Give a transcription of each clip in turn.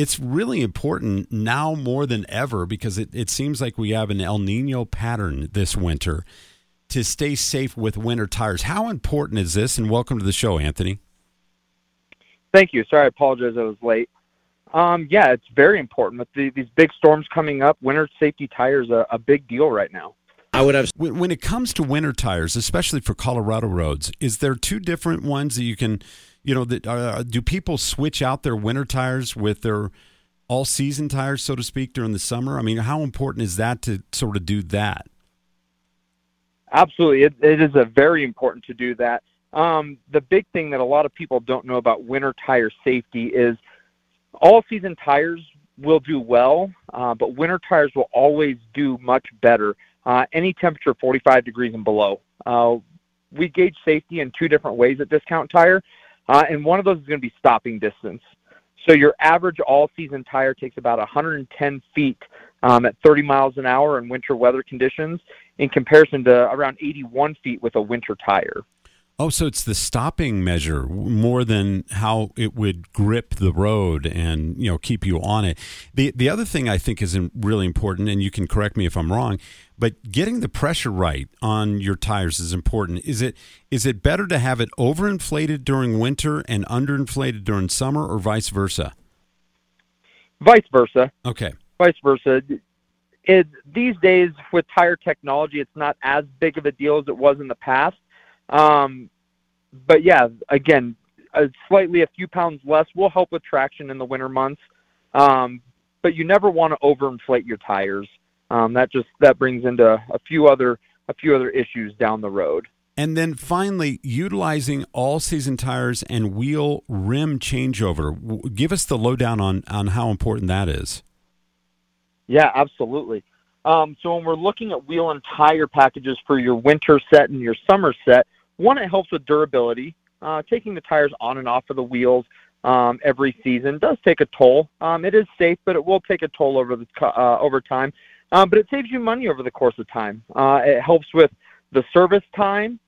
it's really important now more than ever because it, it seems like we have an El Nino pattern this winter to stay safe with winter tires. How important is this? And welcome to the show, Anthony. Thank you. Sorry, I apologize I was late. Um, yeah, it's very important with the, these big storms coming up. Winter safety tires are a big deal right now. I would have. When, when it comes to winter tires, especially for Colorado roads, is there two different ones that you can, you know, that uh, do people switch out their winter tires with their all season tires, so to speak, during the summer? I mean, how important is that to sort of do that? Absolutely, it, it is a very important to do that. Um, the big thing that a lot of people don't know about winter tire safety is all season tires will do well, uh, but winter tires will always do much better. Uh, any temperature 45 degrees and below. Uh, we gauge safety in two different ways at Discount Tire, uh, and one of those is going to be stopping distance. So your average all-season tire takes about 110 feet um, at 30 miles an hour in winter weather conditions, in comparison to around 81 feet with a winter tire. Oh, so it's the stopping measure more than how it would grip the road and you know keep you on it. The the other thing I think is really important, and you can correct me if I'm wrong, but getting the pressure right on your tires is important. Is it is it better to have it overinflated during winter and underinflated during summer, or vice versa? Vice versa. Okay. Vice versa. It, these days with tire technology, it's not as big of a deal as it was in the past um, but yeah, again, a slightly a few pounds less will help with traction in the winter months. Um, but you never want to overinflate your tires. Um, that just that brings into a few other a few other issues down the road. And then finally, utilizing all season tires and wheel rim changeover. Give us the lowdown on on how important that is. Yeah, absolutely. Um, so when we're looking at wheel and tire packages for your winter set and your summer set, one, it helps with durability. Uh, taking the tires on and off of the wheels um, every season does take a toll. Um, it is safe, but it will take a toll over the uh, over time. Um, but it saves you money over the course of time. Uh, it helps with the service time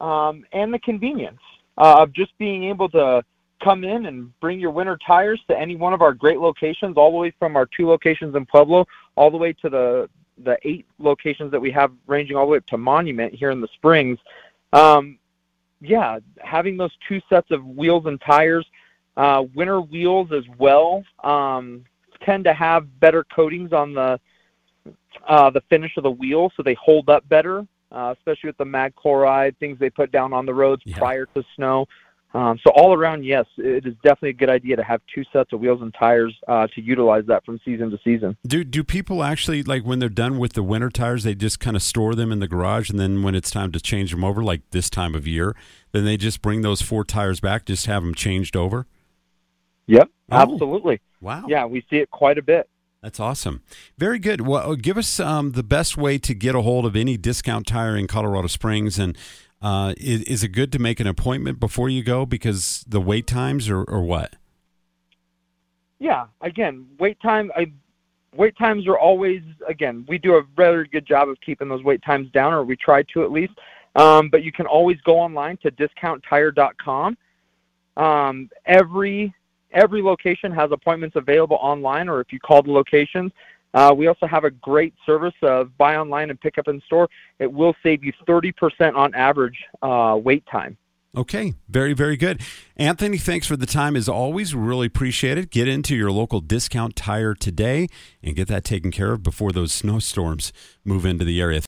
um, and the convenience uh, of just being able to come in and bring your winter tires to any one of our great locations, all the way from our two locations in Pueblo, all the way to the the eight locations that we have, ranging all the way up to Monument here in the Springs. Um, yeah, having those two sets of wheels and tires, uh, winter wheels as well, um, tend to have better coatings on the uh, the finish of the wheel, so they hold up better, uh, especially with the mag chloride things they put down on the roads yeah. prior to snow. Um, so all around, yes, it is definitely a good idea to have two sets of wheels and tires uh, to utilize that from season to season. Do do people actually like when they're done with the winter tires, they just kind of store them in the garage, and then when it's time to change them over, like this time of year, then they just bring those four tires back, just have them changed over. Yep, oh, absolutely. Wow. Yeah, we see it quite a bit. That's awesome. Very good. Well, give us um, the best way to get a hold of any discount tire in Colorado Springs and uh, is, is, it good to make an appointment before you go because the wait times or, or what? Yeah, again, wait time. I, wait times are always again. We do a very good job of keeping those wait times down, or we try to at least. Um, but you can always go online to discounttire.com. Um, every every location has appointments available online, or if you call the locations, uh, we also have a great service of buy online and pick up in store. It will save you 30% on average uh, wait time. Okay, very, very good. Anthony, thanks for the time as always. We Really appreciate it. Get into your local discount tire today and get that taken care of before those snowstorms move into the area.